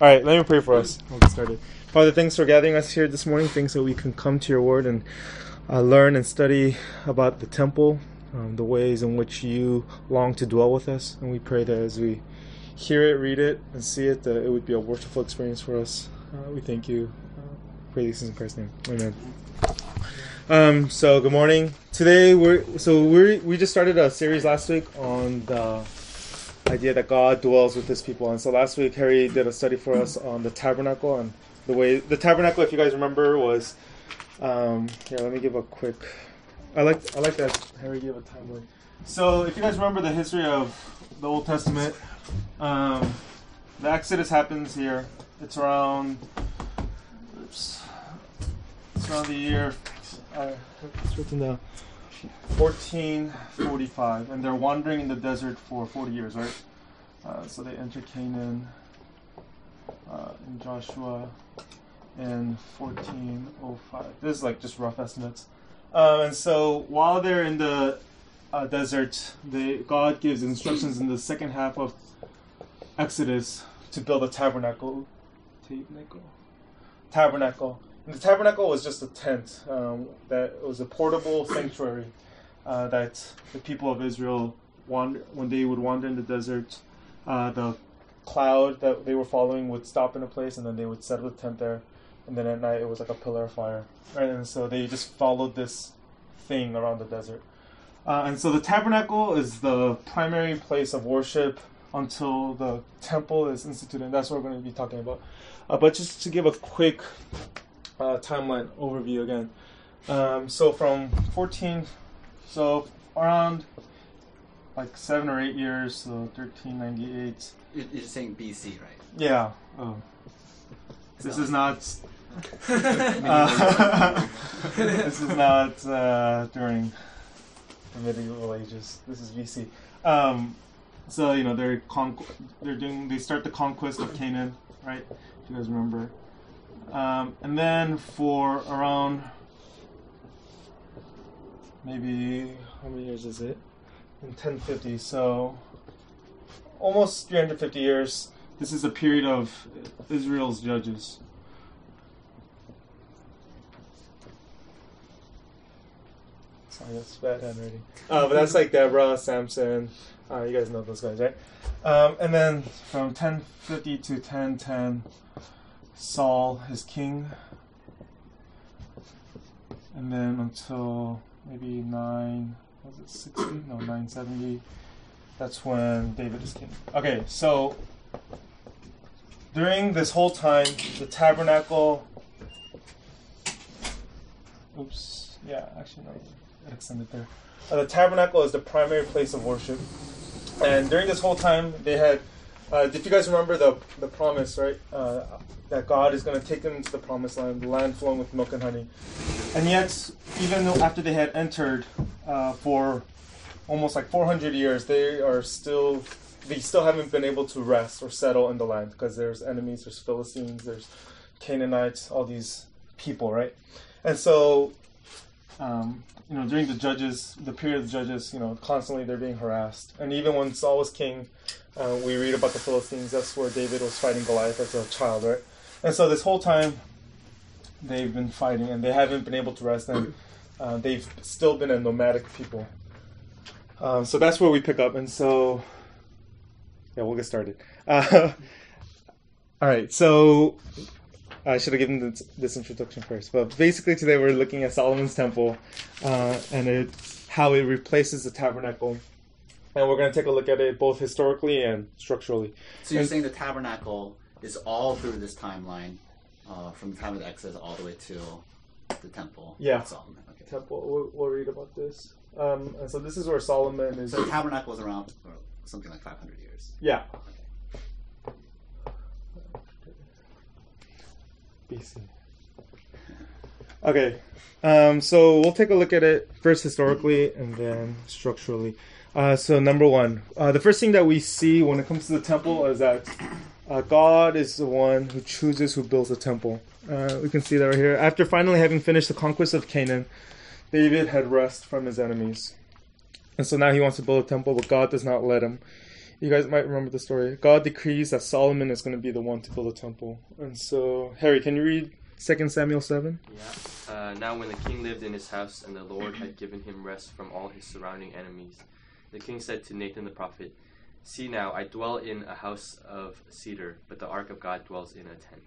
All right, let me pray for us. We'll get started. Father, thanks for gathering us here this morning. Thanks that we can come to your word and uh, learn and study about the temple, um, the ways in which you long to dwell with us. And we pray that as we hear it, read it, and see it, that it would be a worshipful experience for us. Uh, we thank you. Uh, pray these in Christ's name. Amen. Um, so good morning. Today we're so we we just started a series last week on the idea that God dwells with His people, and so last week Harry did a study for us on the tabernacle and the way the tabernacle, if you guys remember, was um, yeah. Let me give a quick. I like I like that Harry gave a timeline. So if you guys remember the history of the Old Testament, um, the Exodus happens here. It's around. Oops. It's around the year. Uh, it's written down. 1445, and they're wandering in the desert for 40 years, right? Uh, so they enter Canaan uh, in Joshua in 1405. This is like just rough estimates. Um, and so while they're in the uh, desert, they, God gives instructions in the second half of Exodus to build a tabernacle. Tabernacle. Tabernacle. And the tabernacle was just a tent um, that was a portable sanctuary uh, that the people of Israel when they would wander in the desert. Uh, the cloud that they were following would stop in a place, and then they would set up a tent there. And then at night, it was like a pillar of fire, right? And so they just followed this thing around the desert. Uh, and so the tabernacle is the primary place of worship until the temple is instituted. And that's what we're going to be talking about. Uh, but just to give a quick uh, timeline overview again. Um, so from 14 so around like seven or eight years, so 1398. You're saying BC, right? Yeah. Oh. This is not. uh, this is not uh, during the medieval ages. This is BC. Um, so you know they're con- they're doing they start the conquest of Canaan, right? If you guys remember, um, and then for around maybe how many years is it? In 1050, so almost 350 years. This is a period of Israel's judges. Sorry, that's bad handwriting. Uh, but that's like Deborah, Samson. Uh, you guys know those guys, right? Um, and then from 1050 to 1010, Saul is king. And then until maybe nine was it sixty? No, nine seventy. That's when David is king. Okay, so during this whole time, the tabernacle. Oops. Yeah, actually no, I extended there. Uh, the tabernacle is the primary place of worship, and during this whole time, they had. Uh, if you guys remember the the promise, right? Uh, that God is going to take them into the promised land, the land flowing with milk and honey. And yet, even though after they had entered uh, for almost like 400 years, they are still they still haven't been able to rest or settle in the land because there's enemies, there's Philistines, there's Canaanites, all these people, right? And so, um, you know, during the judges, the period of judges, you know, constantly they're being harassed. And even when Saul was king, uh, we read about the Philistines. That's where David was fighting Goliath as a child, right? And so this whole time, they've been fighting, and they haven't been able to rest, and uh, they've still been a nomadic people. Um, so that's where we pick up, and so yeah, we'll get started. Uh, all right, so I should have given this, this, introduction first, but basically today we're looking at Solomon's temple uh, and it, how it replaces the tabernacle, and we're going to take a look at it both historically and structurally. So you're and, saying the tabernacle is all through this timeline, uh, from the time of the Exodus all the way to the temple. Yeah. Solomon. Okay. Temple. We'll, we'll, read about this. Um, and so this is where Solomon is. So the tabernacle was around for something like 500 years. Yeah. BC. Okay, um, so we'll take a look at it first historically and then structurally. Uh, so number one, uh, the first thing that we see when it comes to the temple is that uh, God is the one who chooses who builds the temple. Uh, we can see that right here. After finally having finished the conquest of Canaan, David had rest from his enemies. And so now he wants to build a temple, but God does not let him. You guys might remember the story. God decrees that Solomon is going to be the one to build a temple. And so, Harry, can you read 2 Samuel 7? Yeah. Uh, now, when the king lived in his house and the Lord had given him rest from all his surrounding enemies, the king said to Nathan the prophet, See now, I dwell in a house of cedar, but the ark of God dwells in a tent.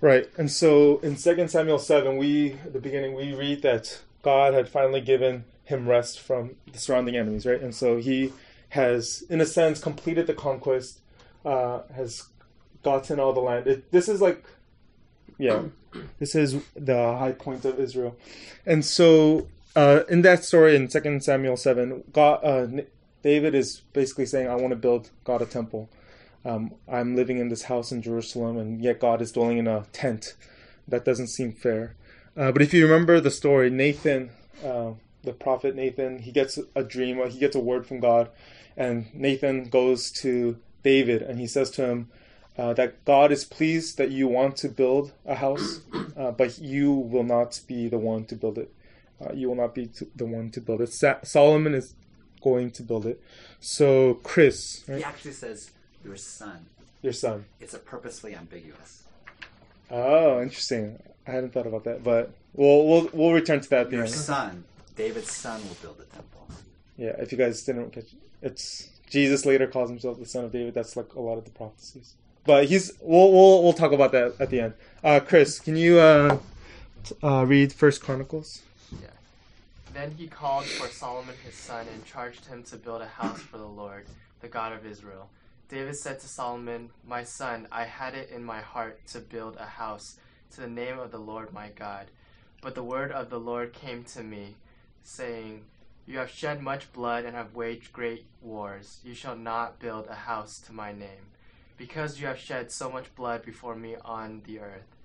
Right. And so in 2 Samuel 7, we, at the beginning, we read that God had finally given him rest from the surrounding enemies, right? And so he has, in a sense, completed the conquest, uh, has gotten all the land. It, this is like, yeah, this is the high point of Israel. And so uh, in that story in 2 Samuel 7, God, uh, David is basically saying, I want to build God a temple. Um, I'm living in this house in Jerusalem, and yet God is dwelling in a tent. That doesn't seem fair. Uh, but if you remember the story, Nathan, uh, the prophet Nathan, he gets a dream, he gets a word from God, and Nathan goes to David and he says to him uh, that God is pleased that you want to build a house, uh, but you will not be the one to build it. Uh, you will not be the one to build it. Sa- Solomon is going to build it. So, Chris. Right? He actually says, your son. Your son. It's a purposely ambiguous. Oh, interesting. I hadn't thought about that, but we'll we'll we'll return to that. Your son, David's son, will build the temple. Yeah, if you guys didn't catch, it's Jesus later calls himself the son of David. That's like a lot of the prophecies. But he's we'll we'll, we'll talk about that at the end. Uh, Chris, can you uh, uh, read First Chronicles? Yeah. Then he called for Solomon his son and charged him to build a house for the Lord, the God of Israel David said to Solomon, My son, I had it in my heart to build a house to the name of the Lord my God. But the word of the Lord came to me, saying, You have shed much blood and have waged great wars. You shall not build a house to my name, because you have shed so much blood before me on the earth.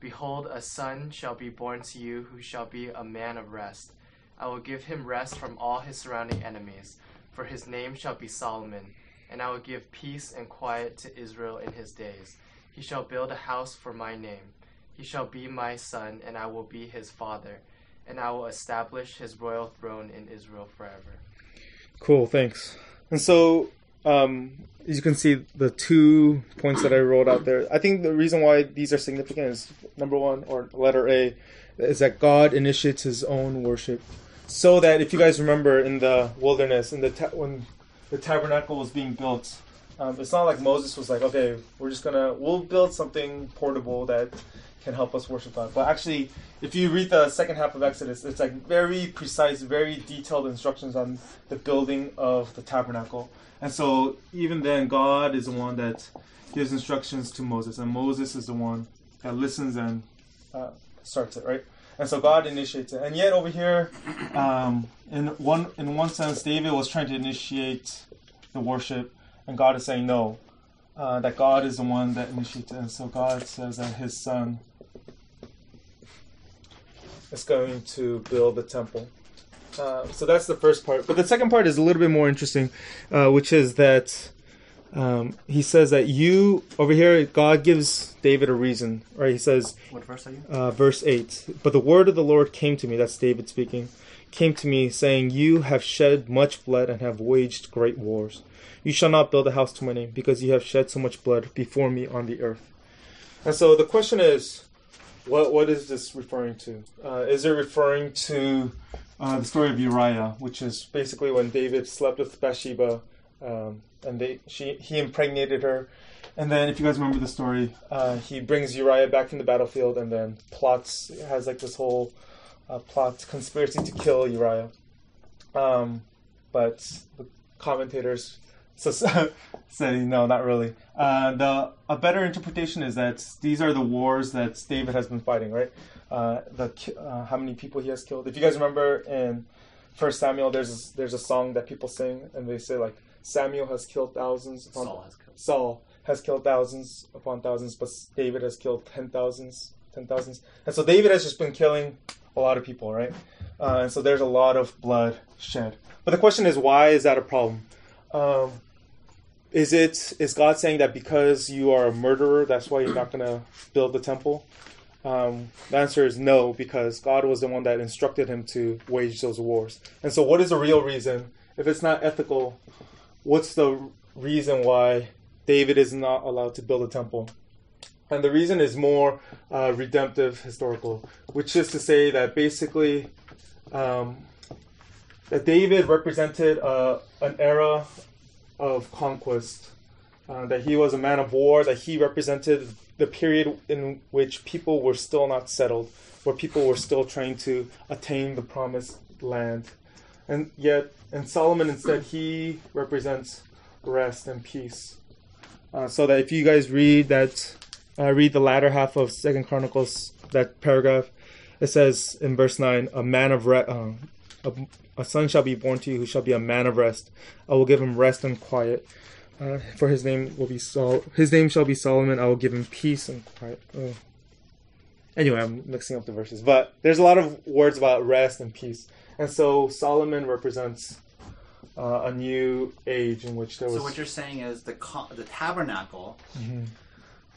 Behold, a son shall be born to you who shall be a man of rest. I will give him rest from all his surrounding enemies, for his name shall be Solomon and I will give peace and quiet to Israel in his days. He shall build a house for my name. He shall be my son, and I will be his father, and I will establish his royal throne in Israel forever. Cool, thanks. And so, um, as you can see, the two points that I wrote out there, I think the reason why these are significant is number one, or letter A, is that God initiates his own worship. So that if you guys remember in the wilderness, in the ta- when the tabernacle was being built, um, it's not like Moses was like, okay, we're just gonna we'll build something portable that can help us worship God. But actually, if you read the second half of Exodus, it's like very precise, very detailed instructions on the building of the tabernacle. And so even then, God is the one that gives instructions to Moses, and Moses is the one that listens and uh, starts it, right? And so God initiates it. And yet over here, um, in one in one sense, David was trying to initiate the worship, and God is saying no. Uh, that God is the one that initiates it. And so God says that His Son is going to build the temple. Uh, so that's the first part. But the second part is a little bit more interesting, uh, which is that um, he says that you over here, God gives David a reason, right? He says, "What verse are you?" Uh, verse eight. But the word of the Lord came to me. That's David speaking. Came to me, saying, "You have shed much blood and have waged great wars. You shall not build a house to my name, because you have shed so much blood before me on the earth." And so the question is, what what is this referring to? Uh, is it referring to uh, the story of Uriah, which is basically when David slept with Bathsheba? Um, and they she he impregnated her. And then, if you guys remember the story, uh, he brings Uriah back from the battlefield, and then plots has like this whole uh, plot conspiracy to kill Uriah. Um, but the commentators so, say no, not really. Uh, the a better interpretation is that these are the wars that David has been fighting, right? Uh, the uh, how many people he has killed. If you guys remember in First Samuel, there's there's a song that people sing, and they say like Samuel has killed thousands. Upon Saul has killed. Saul has killed thousands upon thousands, but David has killed ten thousands, ten thousands. And so David has just been killing a lot of people, right? Uh, and so there's a lot of blood shed. But the question is, why is that a problem? Um, is it is God saying that because you are a murderer, that's why you're not going to build the temple? Um, the answer is no, because God was the one that instructed him to wage those wars. And so, what is the real reason? If it's not ethical, what's the reason why David is not allowed to build a temple. And the reason is more uh, redemptive historical, which is to say that basically um, that David represented uh, an era of conquest, uh, that he was a man of war, that he represented the period in which people were still not settled, where people were still trying to attain the promised land. And yet, and Solomon instead, he represents rest and peace. Uh, so that if you guys read that, uh, read the latter half of Second Chronicles, that paragraph, it says in verse nine, "A man of uh, a, a son shall be born to you, who shall be a man of rest. I will give him rest and quiet. Uh, for his name will be Sol. His name shall be Solomon. I will give him peace and quiet." Oh. Anyway, I'm mixing up the verses, but there's a lot of words about rest and peace, and so Solomon represents uh, a new age in which there was. So what you're saying is the co- the tabernacle Mhm.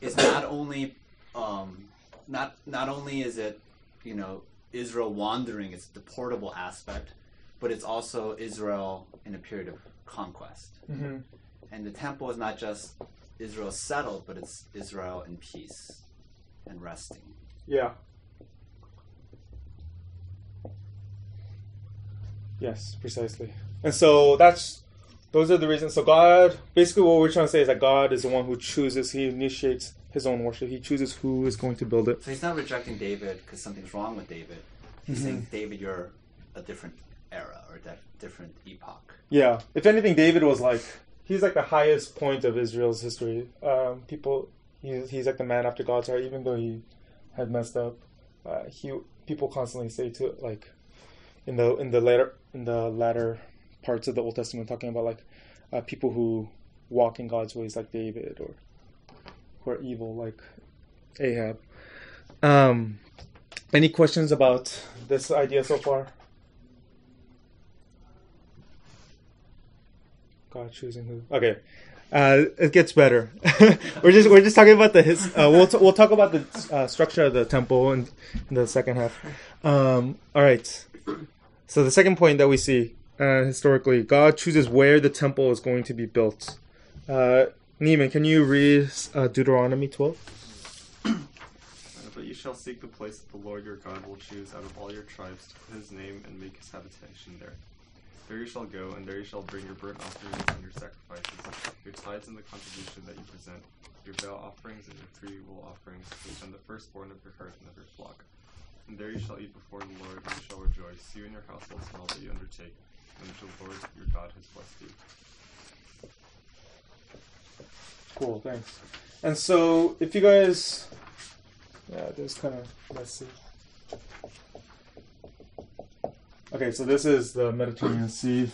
is not only um, not not only is it you know Israel wandering, it's the portable aspect, but it's also Israel in a period of conquest. Mhm. And the temple is not just Israel settled, but it's Israel in peace and resting. Yeah. Yes, precisely. And so that's those are the reasons. So God, basically, what we're trying to say is that God is the one who chooses. He initiates His own worship. He chooses who is going to build it. So he's not rejecting David because something's wrong with David. He's saying, David, you're a different era or a different epoch. Yeah. If anything, David was like he's like the highest point of Israel's history. Um, people, he's he's like the man after God's heart. Even though he had messed up, uh, he people constantly say to it, like in the in the later in the latter parts of the Old Testament, talking about like uh, people who walk in God's ways, like David, or who are evil, like Ahab. Um, any questions about this idea so far? God choosing who? Okay, uh, it gets better. we're just we're just talking about the his. Uh, we'll t- we'll talk about the uh, structure of the temple in, in the second half. Um, all right. So the second point that we see uh, historically, God chooses where the temple is going to be built. Neiman, can you read uh, Deuteronomy twelve? Uh, But you shall seek the place that the Lord your God will choose out of all your tribes to put his name and make his habitation there. There you shall go, and there you shall bring your burnt offerings and your sacrifices, your tithes and the contribution that you present, your vow offerings and your free will offerings, which the firstborn of your herd and of your flock. And there you shall eat before the Lord, and you shall rejoice, you and your households in all that you undertake, and which the Lord your God has blessed you. Cool, thanks. And so, if you guys, yeah, this kind of let's see. Okay, so this is the Mediterranean Sea,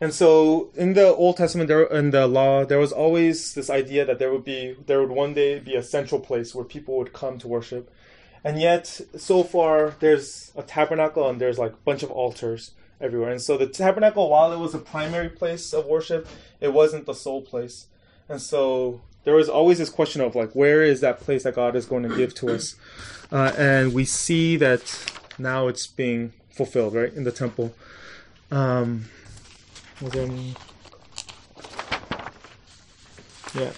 and so in the Old Testament, there in the law, there was always this idea that there would be there would one day be a central place where people would come to worship, and yet so far there's a tabernacle and there's like a bunch of altars everywhere, and so the tabernacle, while it was a primary place of worship, it wasn't the sole place. And so there was always this question of like, where is that place that God is going to give to us? Uh, and we see that now it's being fulfilled, right, in the temple. Um, was there any... Yeah.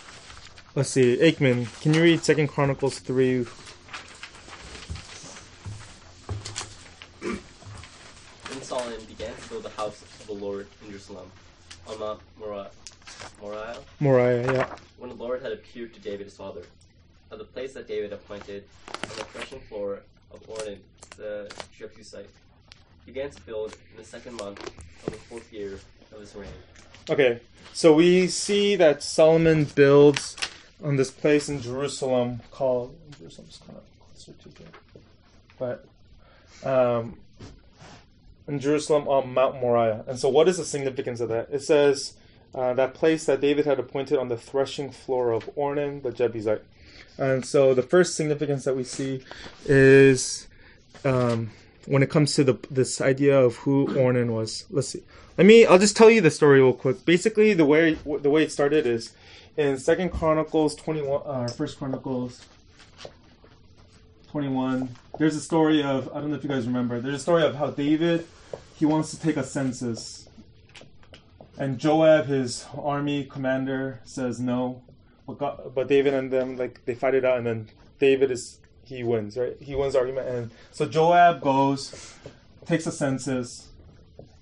Let's see. Aikman, can you read Second Chronicles 3? Then Solomon began to build the house of the Lord in Jerusalem on Mount Moriah Moriah, yeah. when the Lord had appeared to David his father, at the place that David appointed on the threshing floor of Ornan the Jebusite. He began to build in the second month of the fourth year of his reign. Okay, so we see that Solomon builds on this place in Jerusalem called Jerusalem's kind of closer to here, but um, in Jerusalem on Mount Moriah. And so, what is the significance of that? It says uh, that place that David had appointed on the threshing floor of Ornan the Jebusite. And so, the first significance that we see is um, when it comes to the this idea of who Ornan was. Let's see. Let me. I'll just tell you the story real quick. Basically, the way the way it started is in Second Chronicles twenty one, uh, First Chronicles twenty one. There's a story of I don't know if you guys remember. There's a story of how David he wants to take a census, and Joab, his army commander, says no. But, God, but David and them like they fight it out, and then David is he wins, right? He wins the argument, and so Joab goes, takes a census,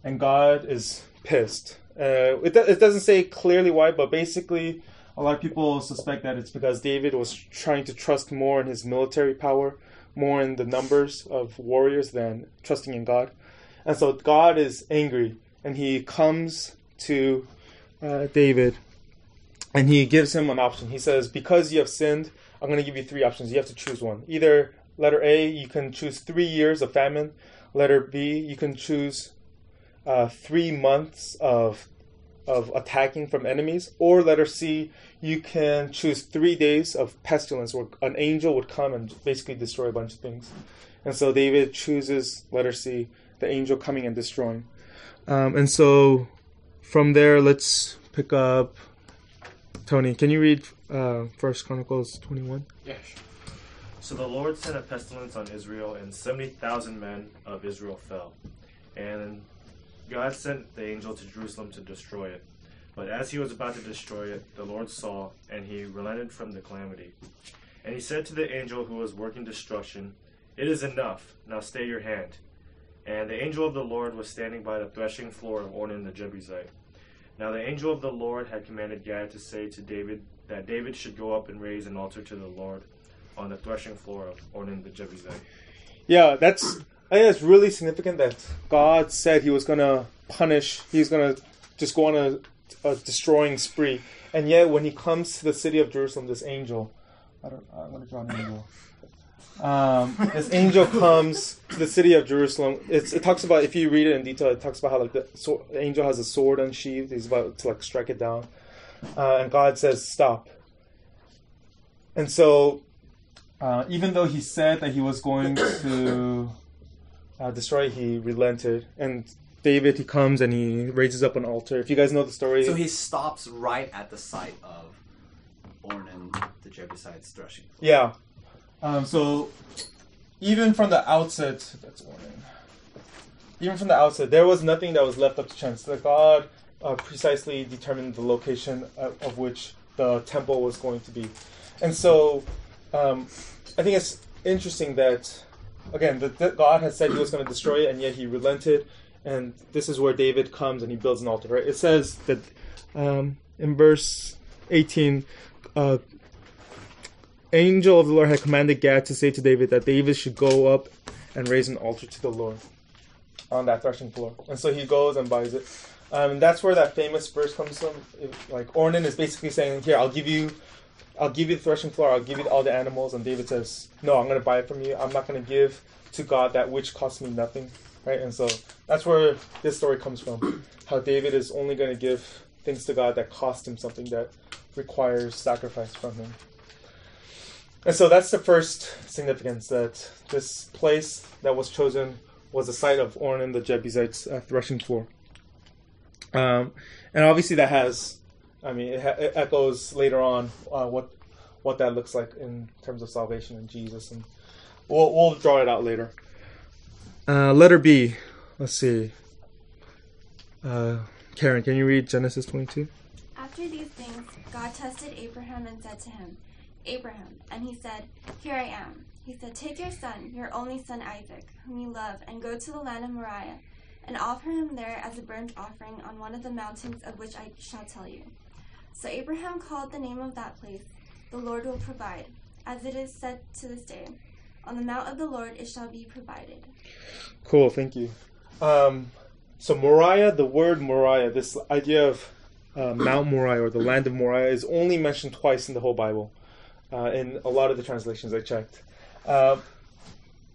and God is pissed. Uh, it, it doesn't say clearly why, but basically, a lot of people suspect that it's because David was trying to trust more in his military power, more in the numbers of warriors than trusting in God. And so God is angry, and he comes to uh, David, and he gives him an option. He says, Because you have sinned, I'm going to give you three options. You have to choose one. Either letter A, you can choose three years of famine. Letter B, you can choose uh, three months of of attacking from enemies, or letter C, you can choose three days of pestilence, where an angel would come and basically destroy a bunch of things. And so David chooses letter C, the angel coming and destroying. Um, and so from there, let's pick up. Tony, can you read uh, First Chronicles twenty-one? Yes. So the Lord sent a pestilence on Israel, and 70,000 men of Israel fell. And God sent the angel to Jerusalem to destroy it. But as he was about to destroy it, the Lord saw, and he relented from the calamity. And he said to the angel who was working destruction, It is enough, now stay your hand. And the angel of the Lord was standing by the threshing floor of Ornan the Jebusite. Now the angel of the Lord had commanded Gad to say to David that David should go up and raise an altar to the Lord on the threshing floor of Ornan the Jebusite. Yeah, that's. I think it's really significant that God said He was gonna punish. He's gonna just go on a, a destroying spree, and yet when He comes to the city of Jerusalem, this angel. I don't. Uh, I'm gonna draw an angel. Um, this angel comes to the city of Jerusalem. It's, it talks about if you read it in detail, it talks about how like the, sword, the angel has a sword unsheathed. He's about to like strike it down, uh, and God says stop. And so uh, even though he said that he was going to uh, destroy, he relented. And David, he comes and he raises up an altar. If you guys know the story, So he stops right at the site of Ornan the Jebusite's threshing. floor. yeah. Um, so even from the outset, that's warning. Even from the outset, there was nothing that was left up to chance. The God uh, precisely determined the location of, of which the temple was going to be, and so um, I think it's interesting that again, that that God had said He was going to destroy it, and yet He relented. And this is where David comes and he builds an altar. Right? It says that um, in verse eighteen, uh, angel of the Lord had commanded Gad to say to David that David should go up and raise an altar to the Lord on that threshing floor. And so he goes and buys it. Um, and that's where that famous verse comes from. It- like Ornan is basically saying, "Here, I'll give you, I'll give you the threshing floor. I'll give you all the animals." And David says, "No, I'm going to buy it from you. I'm not going to give to God that which costs me nothing." Right? And so that's where this story comes from. How David is only going to give things to God that cost him something that requires sacrifice from him. And so that's the first significance that this place that was chosen was the site of Ornan the Jebusite's uh, threshing floor. Um, and obviously that has, I mean, it, ha- it echoes later on uh, what what that looks like in terms of salvation in Jesus, and we'll we'll draw it out later. Uh, letter B. Let's see. Uh, Karen, can you read Genesis twenty-two? After these things, God tested Abraham and said to him, Abraham, and he said, Here I am. He said, Take your son, your only son Isaac, whom you love, and go to the land of Moriah, and offer him there as a burnt offering on one of the mountains of which I shall tell you. So Abraham called the name of that place, The Lord will provide, as it is said to this day, On the mount of the Lord it shall be provided. Cool, thank you. Um, so Moriah, the word Moriah, this idea of uh, Mount Moriah or the land of Moriah is only mentioned twice in the whole Bible, uh, in a lot of the translations I checked. Uh,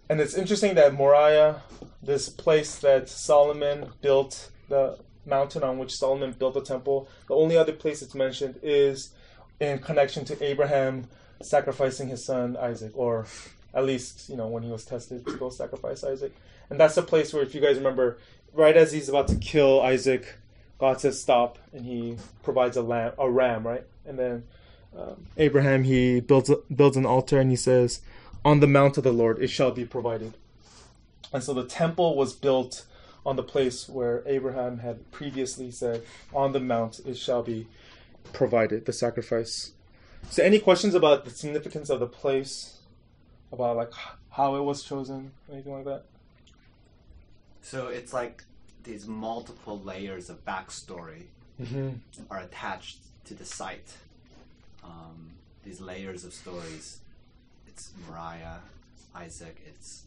and it's interesting that Moriah, this place that Solomon built, the mountain on which Solomon built the temple, the only other place it's mentioned is in connection to Abraham sacrificing his son Isaac, or at least, you know, when he was tested to go sacrifice Isaac. And that's the place where, if you guys remember, right as he's about to kill Isaac, God says stop, and he provides a lamb, a ram, right? And then um, Abraham he builds builds an altar, and he says, "On the mount of the Lord it shall be provided." And so the temple was built on the place where Abraham had previously said, "On the mount it shall be provided the sacrifice." So, any questions about the significance of the place, about like how it was chosen, anything like that? So it's like these multiple layers of backstory Mm-hmm. are attached to the site. Um, these layers of stories. It's Moriah, Isaac. It's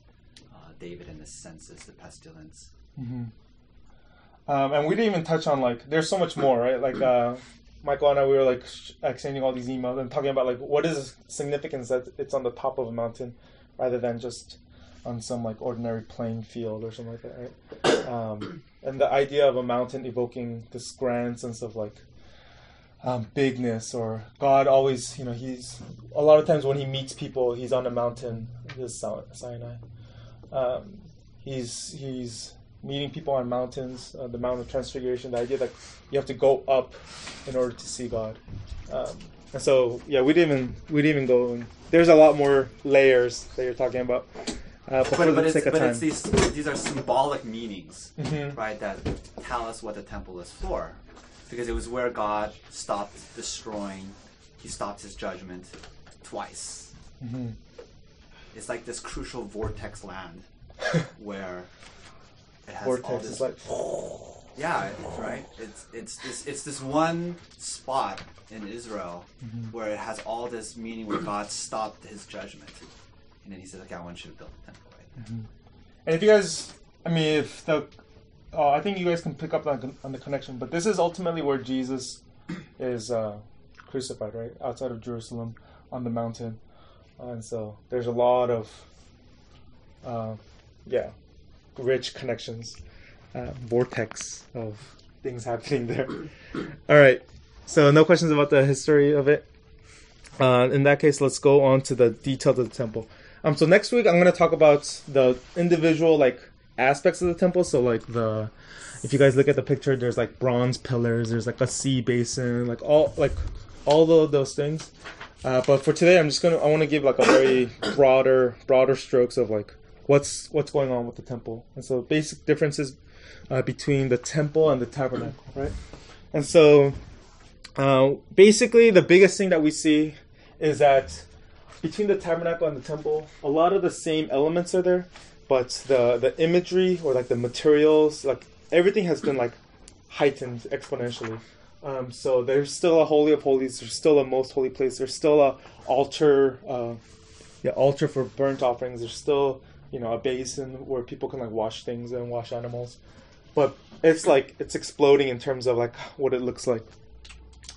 uh, David and the census, the pestilence. Mm-hmm. Um, and we didn't even touch on like there's so much more, right? Like uh, Michael and I, we were like exchanging all these emails and talking about like what is the significance that it's on the top of a mountain rather than just on some like ordinary plain field or something like that, right? Um, and the idea of a mountain evoking this grand sense of like um, bigness or God always, you know, he's a lot of times when he meets people, he's on a mountain. This is Sinai. Um, he's he's meeting people on mountains, uh, the Mount of Transfiguration. The idea that you have to go up in order to see God. Um, and so, yeah, we didn't even we didn't even go. In. There's a lot more layers that you're talking about. Uh, but, But, it's, but it's these these are symbolic meanings, Mhm. right? That tell us what the temple is for, because it was where God stopped destroying. He stopped His judgment twice. Mhm. It's like this crucial vortex land where it has all vortex this is like Yeah, it's right. It's it's this it's this one spot in Israel Mm-hmm. where it has all this meaning where God stopped His judgment, and then He says, "Okay, I want you to build a temple." Right? And if you guys, I mean, if the, uh, I think you guys can pick up on, on the connection, but this is ultimately where Jesus is uh, crucified, right? Outside of Jerusalem on the mountain. And so there's a lot of, uh, yeah, rich connections, uh, vortex of things happening there. All right. So no questions about the history of it. Uh, in that case, let's go on to the details of the temple. Um, so next week I'm gonna talk about the individual like aspects of the temple. So like the, if you guys look at the picture, there's like bronze pillars. There's like a sea basin, like all like all of those things. Uh, but for today, I'm just gonna I want to give like a very broader broader strokes of like what's what's going on with the temple, and so basic differences uh, between the temple and the tabernacle, right? And so uh, basically, the biggest thing that we see is that between the tabernacle and the temple, a lot of the same elements are there, but the the imagery or like the materials, like everything has been like heightened exponentially. Um, so there's still a holy of holies. There's still a most holy place. There's still a altar, uh, yeah, altar for burnt offerings. There's still you know a basin where people can like wash things and wash animals. But it's like it's exploding in terms of like what it looks like.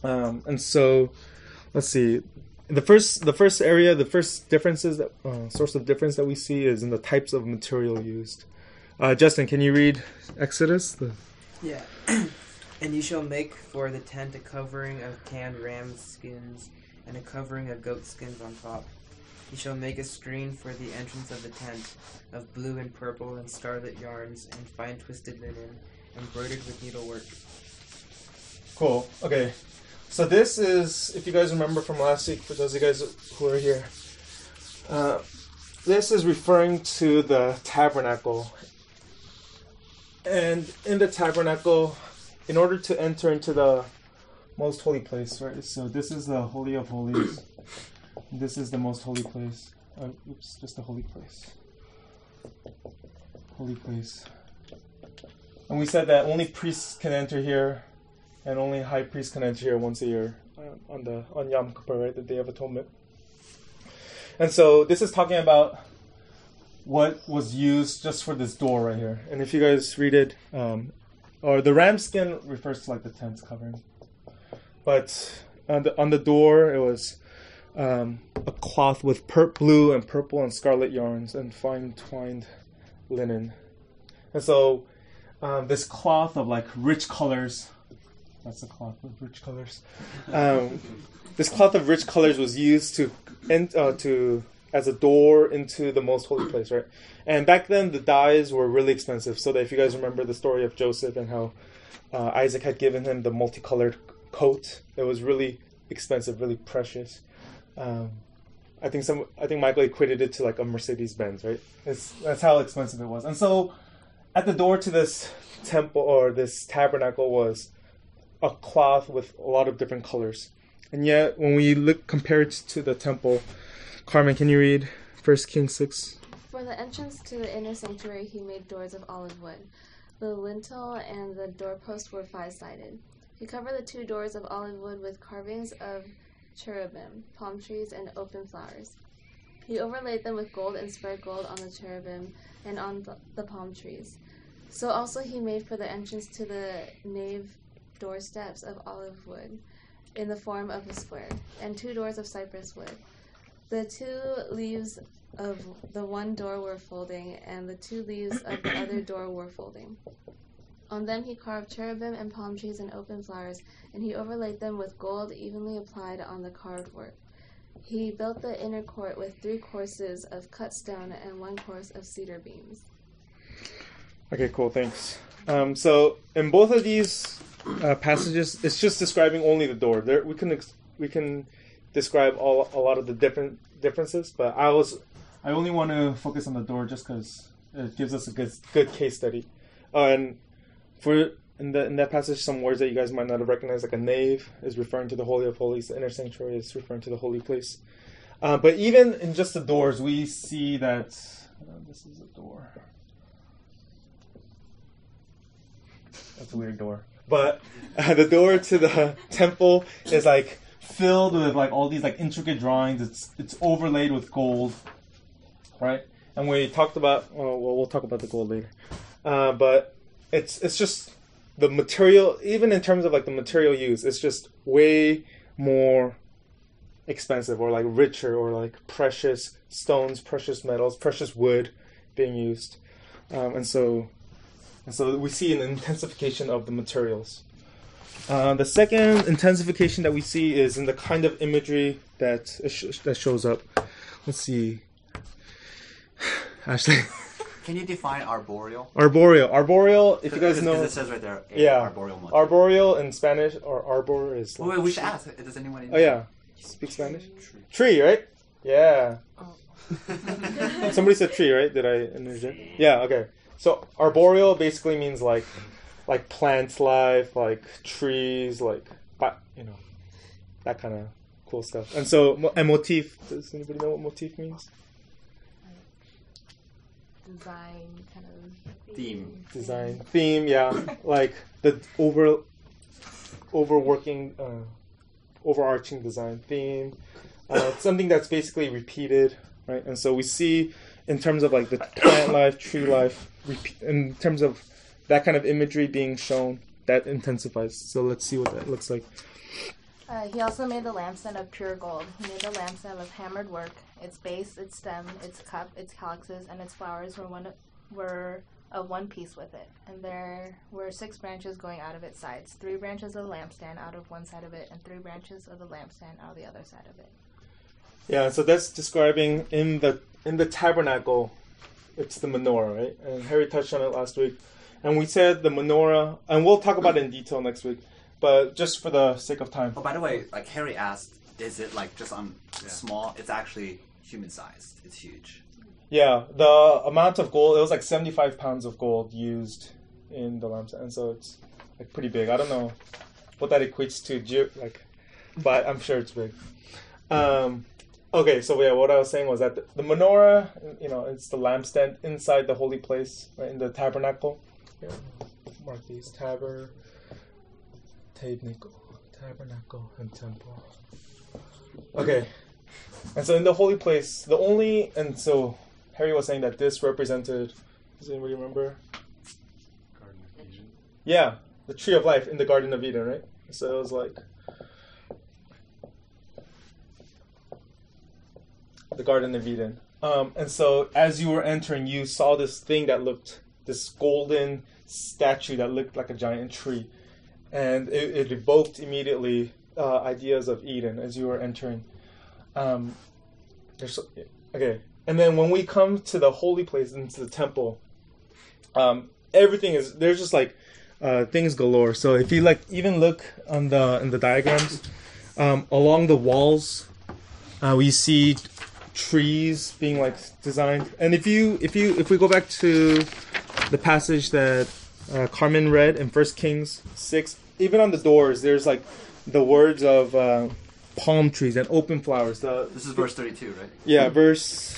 Um, and so, let's see. The first, the first area, the first differences that uh, source of difference that we see is in the types of material used. Uh, Justin, can you read Exodus? The, Yeah. and you shall make for the tent a covering of tanned ram skins and a covering of goat skins on top. You shall make a screen for the entrance of the tent of blue and purple and scarlet yarns and fine twisted linen, embroidered with needlework. Cool. Okay. So this is, if you guys remember from last week, for those of you guys who are here, uh, this is referring to the tabernacle. And in the tabernacle, in order to enter into the most holy place, right? So this is the holy of holies. This is the most holy place. Uh, oops, just the holy place. Holy place. And we said that only priests can enter here and only high priest can enter here once a year uh, on the on Yom Kippur, right, the Day of Atonement. And so this is talking about what was used just for this door right here. And if you guys read it, um, or the ram skin refers to like the tent's covering, but on the on the door it was um, a cloth with per- blue and purple and scarlet yarns and fine twined linen. And so um, this cloth of like rich colors that's a cloth of rich colors. Um, this cloth of rich colors was used to uh, to as a door into the most holy place, right? And back then the dyes were really expensive. So that if you guys remember the story of Joseph and how uh, Isaac had given him the multicolored coat, it was really expensive, really precious. Um, I think some. I think Michael equated it to like a Mercedes Benz, right? It's that's how expensive it was. And so at the door to this temple or this tabernacle was a cloth with a lot of different colors. And yet, when we look compared to the temple, Carmen, can you read First Kings six? For the entrance to the inner sanctuary, he made doors of olive wood. The lintel and the doorpost were five sided. He covered the two doors of olive wood with carvings of cherubim, palm trees, and open flowers. He overlaid them with gold and spread gold on the cherubim and on the palm trees. So also he made for the entrance to the nave doorsteps of olive wood in the form of a square, and two doors of cypress wood. The two leaves of the one door were folding, and the two leaves of the other door were folding. On them he carved cherubim and palm trees and open flowers, and he overlaid them with gold evenly applied on the carved work. He built the inner court with three courses of cut stone and one course of cedar beams. Okay, cool. Thanks. Um, so in both of these uh, passages, it's just describing only the door. There, we can ex- we can describe all a lot of the different differences, but I was I only want to focus on the door just because it gives us a good good case study. Uh, and for in the in that passage, some words that you guys might not have recognized, like a nave, is referring to the holy of holies. The inner sanctuary is referring to the holy place. Uh, but even in just the doors, we see that uh, this is a door. That's a weird door. But uh, the door to the temple is like filled with like all these like intricate drawings. It's it's overlaid with gold, right? And we talked about well, well talk about the gold later. Uh, but it's it's just the material, even in terms of like the material used, it's just way more expensive or like richer or like precious stones, precious metals, precious wood being used, um, and so and so we see an intensification of the materials. Uh, the second intensification that we see is in the kind of imagery that sh- that shows up. Let's see, Ashley. Can you define arboreal? Arboreal. Arboreal. If you guys Because know, it says right there, a yeah, arboreal motif. arboreal in Spanish or arbor is. Wait, like- wait, we should ask. Does anyone? Oh yeah, speak Spanish. Tree, right? Yeah. Somebody said tree, right? Did I interject? Yeah. Okay. So arboreal basically means like, like plant life, like trees, like, but you know, that kind of cool stuff. And so, mo- and motif. Does anybody know what motif means? Design kind of Theme. Design, theme. Yeah, like the over, overworking, uh, overarching design theme. Uh, something that's basically repeated, right? And so we see, in terms of like the plant life, tree life, in terms of that kind of imagery being shown, that intensifies. So let's see what that looks like. Uh, he also made the lampstand of pure gold. He made the lampstand of hammered work. Its base, its stem, its cup, its calyxes, and its flowers were one were of one piece with it. And there were six branches going out of its sides: three branches of the lampstand out of one side of it, and three branches of the lampstand out of the other side of it. Yeah, so that's describing in the in the tabernacle, it's the menorah, right? And Harry touched on it last week, and we said the menorah, and we'll talk about it in detail next week. But just for the sake of time, Oh, by the way, like Harry asked, is it like just on Yeah. small? It's actually human sized. It's huge. Yeah, the amount of gold, it was like 75 pounds of gold used in the lampstand. And so it's like pretty big. I don't know what that equates to, ge- like, but I'm sure it's big. Um, okay, so yeah, what I was saying was that the, the menorah, you know, it's the lampstand inside the holy place, right, in the tabernacle. Here, mark these taber, tabernacle, tabernacle, and temple. Okay, and so in the holy place, the only and so Harry was saying that this represented. Does anybody remember? Garden of Eden. Yeah, the tree of life in the Garden of Eden, right? So it was like the Garden of Eden. Um, and so as you were entering, you saw this thing that looked this golden statue that looked like a giant tree, and it, it evoked immediately uh, ideas of Eden as you were entering. Um, there's okay, and then when we come to the holy place into the temple, um, everything is there's just like uh, things galore. So if you like even look on the in the diagrams um, along the walls, uh, we see trees being like designed. And if you if you if we go back to the passage that uh, Carmen read in First Kings six. Even on the doors, there's like the words of uh, palm trees and open flowers. The, This is verse 32, right? yeah, verse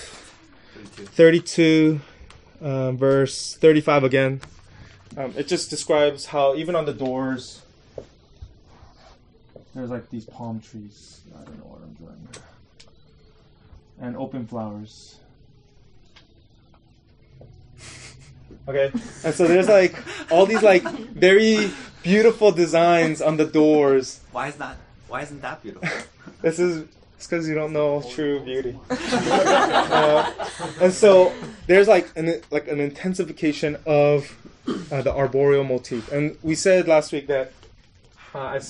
32. 32, uh, verse 35 again. Um, it just describes how even on the doors, there's like these palm trees. I don't know what I'm doing. And open flowers. Okay, and so there's like all these like very beautiful designs on the doors. Why is that? Why isn't that beautiful? This is it's because you don't know true beauty. uh, and so there's like an like an intensification of uh, the arboreal motif, and we said last week that uh,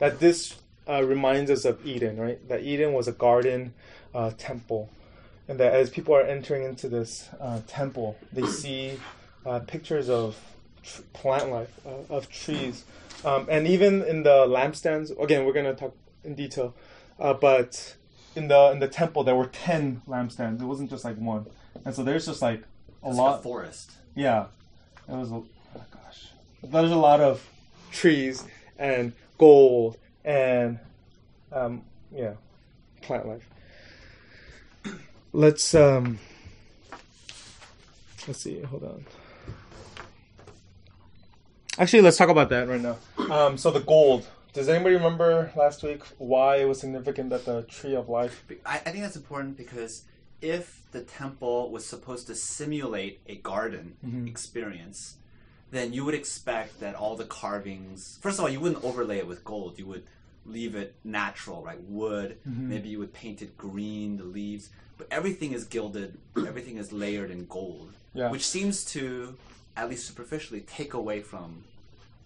that this uh, reminds us of Eden, right? That Eden was a garden uh, temple, and that as people are entering into this uh, temple, they see uh, pictures of tr- plant life, uh, of trees, um, and even in the lampstands. Again, we're gonna talk in detail, uh, but in the in the temple there were ten lampstands. It wasn't just like one, and so there's just like a It's lot. like a forest. Yeah, it was. A, oh gosh, there's a lot of trees and gold and um, yeah, plant life. Let's um, let's see. Hold on. Actually, let's talk about that right now. Um, so the gold. Does anybody remember last week why it was significant that the tree of life? I, I think that's important because if the temple was supposed to simulate a garden Mhm. experience, then you would expect that all the carvings. First of all, you wouldn't overlay it with gold. You would leave it natural, right? Wood. Mhm. Maybe you would paint it green, the leaves. But everything is gilded. everything is layered in gold, Yeah. which seems to, at least superficially, take away from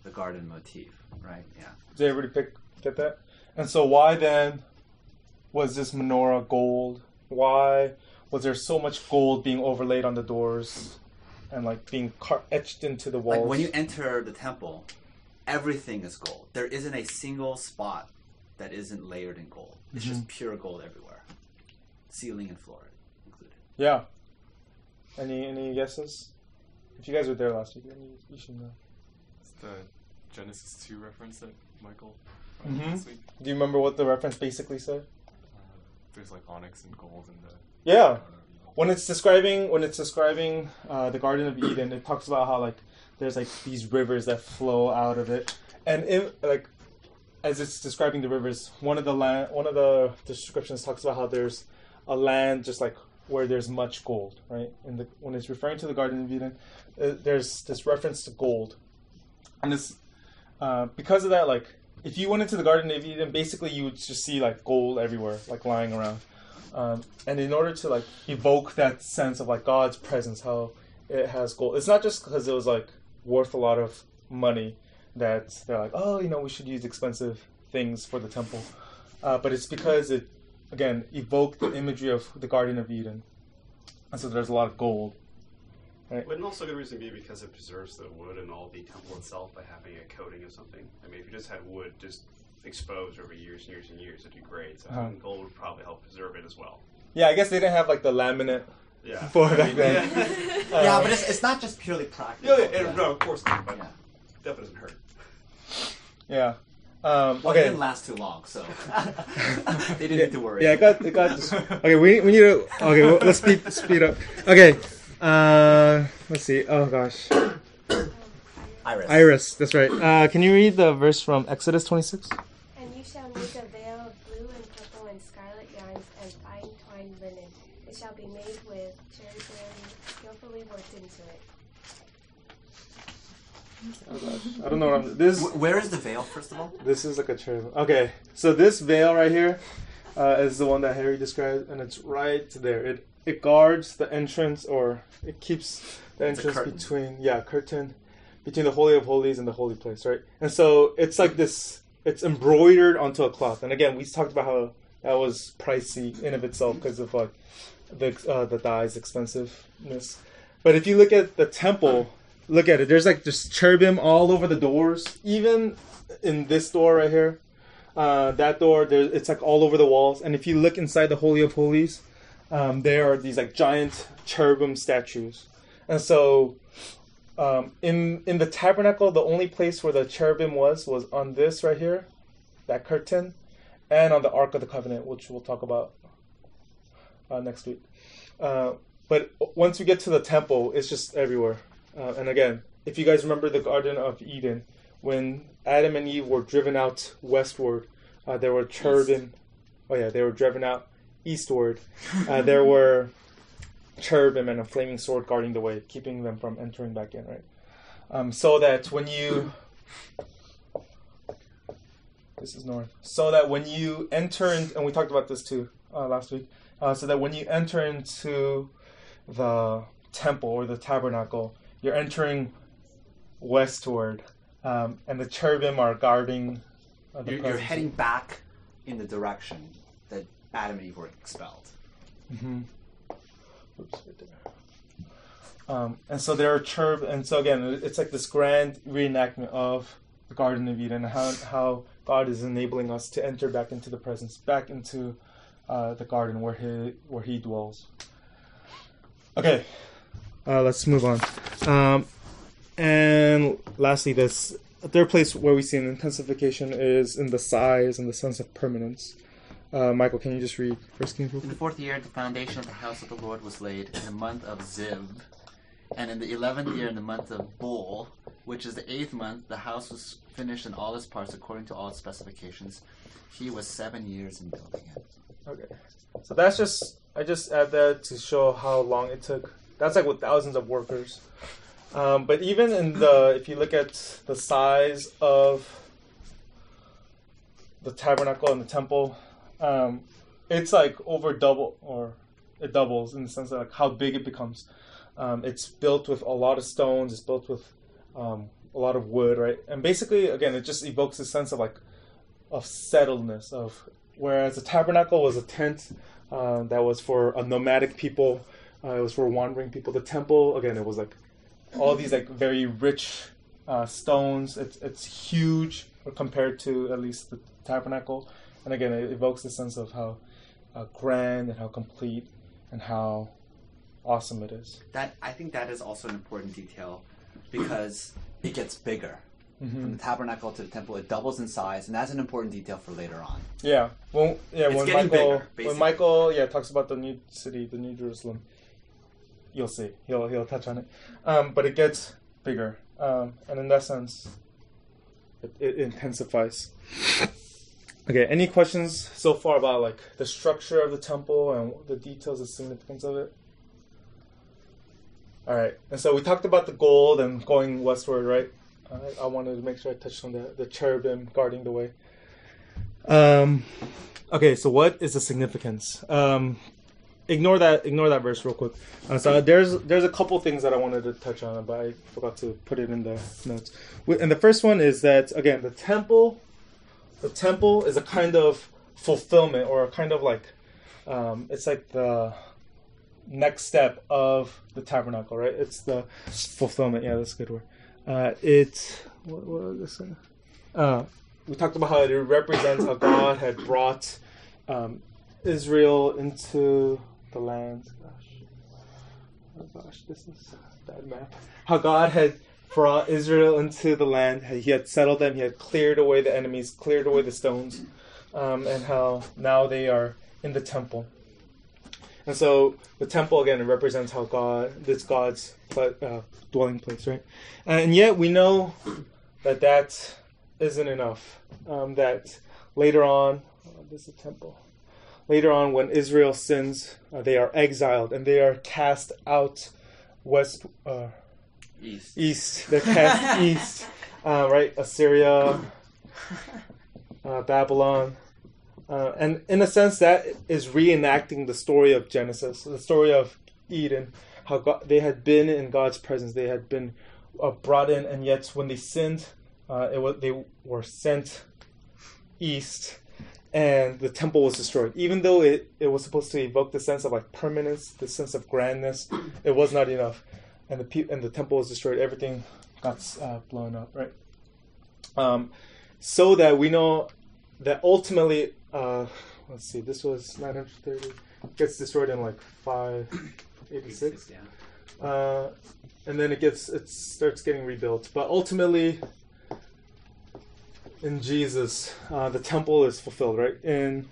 the garden motif, right? Yeah. Did everybody pick get that? And so why then was this menorah gold? Why was there so much gold being overlaid on the doors and like being etched into the walls? Like when you enter the temple, everything is gold. There isn't a single spot that isn't layered in gold. It's Mm-hmm. just pure gold everywhere, ceiling and floor included. yeah. Any any guesses? If you guys were there last week, then you, you should know. It's the Genesis 2 reference that Michael brought Mhm. last week. Do you remember what the reference basically said? Uh, there's like onyx and gold in the. Yeah. When it's describing when it's describing uh, the Garden of Eden, it talks about how like there's like these rivers that flow out of it, and in, like as it's describing the rivers, one of the land one of the descriptions talks about how there's a land just like where there's much gold, right? And the, when it's referring to the Garden of Eden, uh, there's this reference to gold, and this uh, because of that, like if you went into the Garden of Eden, basically you would just see like gold everywhere, like lying around. Um, and in order to like evoke that sense of like God's presence, how it has gold, it's not just because it was like worth a lot of money that they're like, oh, you know, we should use expensive things for the temple, uh, but it's because it again evoked the imagery of the Garden of Eden, and so there's a lot of gold. Wouldn't also a good reason be because it preserves the wood and all the temple itself by having a coating of something? I mean, if you just had wood just exposed over years and years and years, it'd degrade. So Uh-huh. gold would probably help preserve it as well. Yeah, I guess they didn't have like the laminate Yeah. for back then. yeah, Um, but it's, it's not just purely practical. Yeah, yeah, no, of course not, but Yeah. that doesn't hurt. yeah. Um, Well, it okay. didn't last too long, so they didn't need to worry. Yeah, it got it got. Dis- okay, we we need to. Okay, well, let's speed speed up. Okay, uh, let's see. Oh gosh, Iris. Iris. That's right. Uh, can you read the verse from Exodus twenty six? And you shall make a veil of blue and purple and scarlet yarns and fine twined linen. It shall be made with cherubim skillfully worked into it. Oh gosh, I don't know what I'm. This Where is the veil, first of all? this is like a cherubim. Okay, so this veil right here uh, is the one that Harry described, and it's right there. It it guards the entrance, or it keeps the entrance between yeah curtain between the holy of holies and the holy place, right? And so it's like this. It's embroidered onto a cloth, and again, we talked about how that was pricey in of itself because of like the uh, the dye's expensiveness. But if you look at the temple, look at it. There's like just cherubim all over the doors, even in this door right here. Uh, that door, there, it's like all over the walls. And if you look inside the holy of holies, um, there are these like giant cherubim statues. And so, um, in in the tabernacle, the only place where the cherubim was was on this right here, that curtain, and on the Ark of the Covenant, which we'll talk about uh, next week. Uh, but once we get to the temple, it's just everywhere. Uh, and again, if you guys remember the Garden of Eden, when Adam and Eve were driven out westward, uh, there were cherubim. Oh yeah, they were driven out eastward. Uh, there were cherubim and a flaming sword guarding the way, keeping them from entering back in. Right. Um, so that when you this is north. So that when you enter, in, and we talked about this too uh, last week. Uh, so that when you enter into the temple or the tabernacle, you're entering westward, um, and the cherubim are guarding. Uh, the You're, you're heading back in the direction that Adam and Eve were expelled. Mm-hmm. Oops, right. Um, and so there are cherub, and so again, it's like this grand reenactment of the Garden of Eden, how how God is enabling us to enter back into the presence, back into uh, the garden where he where He dwells. Okay, uh, let's move on. Um, and lastly, this third place where we see an intensification is in the size and the sense of permanence. Uh, Michael, can you just read First Kings? In the fourth year, the foundation of the house of the Lord was laid in the month of Ziv. And in the eleventh year, in the month of Bul, which is the eighth month, the house was finished in all its parts according to all its specifications. He was seven years in building it. Okay. So that's just I just add that to show how long it took. That's like with thousands of workers. Um, but even in the if you look at the size of the tabernacle and the temple, um, it's like over double or it doubles in the sense of like how big it becomes. Um, it's built with a lot of stones. It's built with um, a lot of wood, right? And basically, again, it just evokes a sense of like of settledness of whereas the tabernacle was a tent uh, that was for a nomadic people uh, it was for wandering people the temple again it was like all these like very rich uh, stones it's it's huge compared to at least the tabernacle and again it evokes the sense of how uh, grand and how complete and how awesome it is That I think that is also an important detail because it gets bigger. From the tabernacle to the temple, it doubles in size, and that's an important detail for later on. Yeah. Well, yeah. It's when Michael, bigger, when. Michael, yeah, talks about the new city, the New Jerusalem, you'll see. He'll he'll touch on it. Um, but it gets bigger, um, and in that sense, it, it intensifies. Okay. Any questions so far about like the structure of the temple and the details, the significance of it? All right. And so we talked about the gold and going westward, right? I, I wanted to make sure I touched on the the cherubim guarding the way. Um, okay, so what is the significance? Um, ignore that. Ignore that verse real quick. Uh, so there's there's a couple things that I wanted to touch on, but I forgot to put it in the notes. And the first one is that again, the temple, the temple is a kind of fulfillment or a kind of like, um, it's like the next step of the tabernacle, right? It's the fulfillment. Yeah, that's a good word. Uh, it what, what was this? Uh, we talked about how it represents how God had brought um, Israel into the land. Gosh, oh gosh, this is bad map. How God had brought Israel into the land. He had settled them. He had cleared away the enemies, cleared away the stones, um, and how now they are in the temple. And so the temple again represents how God, this God's uh, dwelling place, right? And yet we know that that isn't enough. Um, that later on, oh, this is a temple. Later on, when Israel sins, uh, they are exiled and they are cast out west, uh, East. East. They're cast east, uh, right? Assyria, uh, Babylon. Uh, and in a sense, that is reenacting the story of Genesis, the story of Eden, how God, they had been in God's presence, they had been uh, brought in, and yet when they sinned, uh, it was, they were sent east, and the temple was destroyed. Even though it, it was supposed to evoke the sense of like permanence, the sense of grandness, it was not enough, and the pe- and the temple was destroyed. Everything got uh, blown up, right? Um, so that we know that ultimately, uh, let's see, this was 930, gets destroyed in like 586. Yeah. uh, and then it gets it starts getting rebuilt. But ultimately, in Jesus, uh, the temple is fulfilled, right? In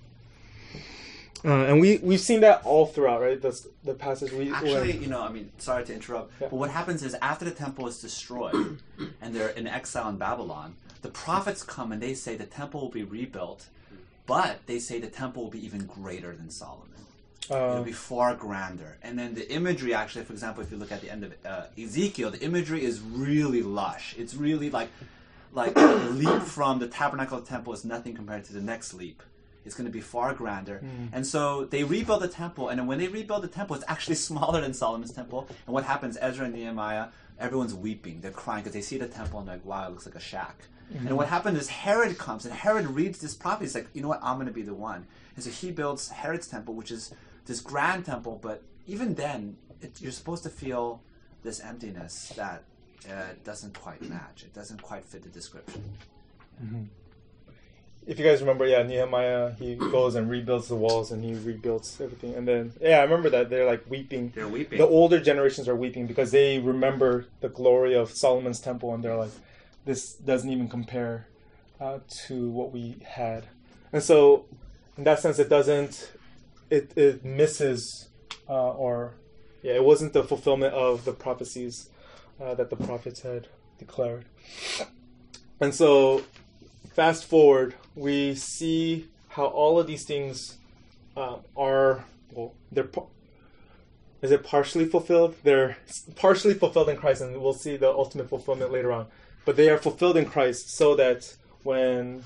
uh, and we we've seen that all throughout, right? That's the passage we Actually, when- you know, I mean, sorry to interrupt, but what happens is after the temple is destroyed and they're in exile in Babylon, the prophets come and they say the temple will be rebuilt, but they say the temple will be even greater than Solomon. It'll uh, be far grander. And then the imagery, actually, for example, if you look at the end of uh, Ezekiel, the imagery is really lush. It's really like, like the leap from the tabernacle temple is nothing compared to the next leap. It's going to be far grander. Mm. And so they rebuild the temple, and then when they rebuild the temple, it's actually smaller than Solomon's temple. And what happens? Ezra and Nehemiah, everyone's weeping. They're crying because they see the temple and they're like, wow, it looks like a shack. Mhm. And what happened is Herod comes, and Herod reads this prophecy. He's like, you know what? I'm going to be the one. And so he builds Herod's temple, which is this grand temple. But even then, it, you're supposed to feel this emptiness that uh, doesn't quite match. It doesn't quite fit the description. Mhm. If you guys remember, yeah, Nehemiah he goes and rebuilds the walls and he rebuilds everything, and then yeah, I remember that they're like weeping. They're weeping. The older generations are weeping because they remember the glory of Solomon's temple, and they're like, this doesn't even compare uh, to what we had, and so in that sense, it doesn't, it it misses, uh, or yeah, it wasn't the fulfillment of the prophecies uh, that the prophets had declared, and so fast forward, we see how all of these things um, are well, they're is it partially fulfilled? They're partially fulfilled in Christ, and we'll see the ultimate fulfillment later on. But they are fulfilled in Christ, so that when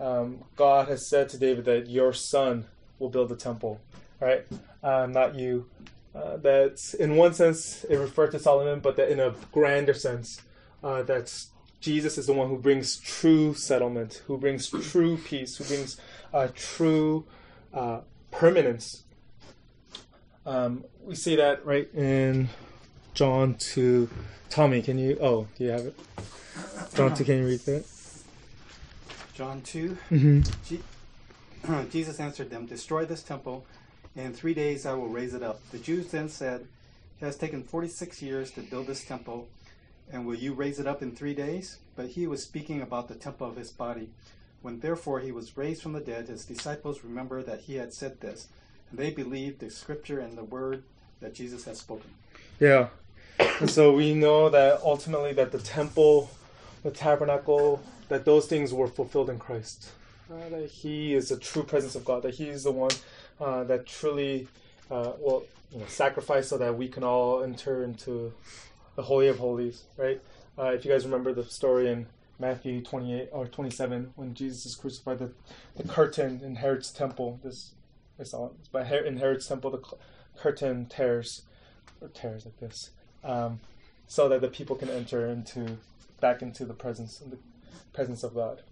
um, God has said to David that your son will build the temple, right? Uh, not you. Uh, that in one sense it referred to Solomon, but that in a grander sense, uh, that Jesus is the one who brings true settlement, who brings true peace, who brings uh, true uh, permanence. Um, we see that right in John 2. Tommy, can you? Oh, do you have it? John 2, can you read that? John 2. Mhm. Je- Jesus answered them, Destroy this temple, and in three days I will raise it up. The Jews then said, It has taken 46 years to build this temple, and will you raise it up in three days? But he was speaking about the temple of his body. When therefore he was raised from the dead, his disciples remembered that he had said this, and they believed the scripture and the word that Jesus had spoken. Yeah. And so we know that ultimately that the temple, the tabernacle, that those things were fulfilled in Christ. Uh, that He is the true presence of God. That He is the one uh, that truly, uh, well, you know, sacrificed so that we can all enter into the holy of holies. Right? Uh, if you guys remember the story in Matthew 28 or 27 when Jesus is crucified, the, the curtain in Herod's temple. This I saw it. But Herod's temple, the cl- curtain tears or tears like this, um, so that the people can enter into back into the presence in the presence of God.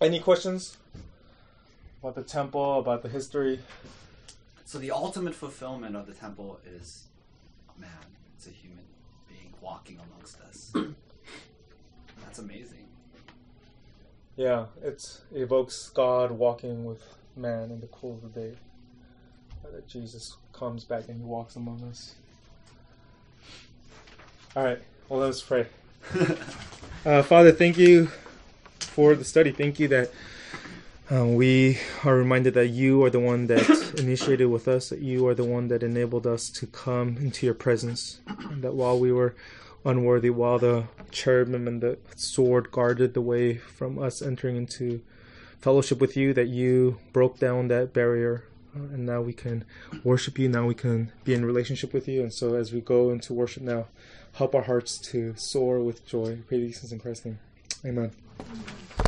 Any questions about the temple, about the history? So the ultimate fulfillment of the temple is a man. It's a human being walking amongst us. That's amazing. Yeah, it's, it evokes God walking with man in the cool of the day. That Jesus comes back and he walks among us. All right, well, let us pray. uh, Father, thank you for the study. Thank you that uh, we are reminded that you are the one that initiated with us, that you are the one that enabled us to come into your presence, and that while we were unworthy, while the cherubim and the sword guarded the way from us entering into fellowship with you, that you broke down that barrier. uh, And now we can worship you. Now we can be in relationship with you. And so, as we go into worship now, help our hearts to soar with joy. I pray these things in Christ's name. Amen.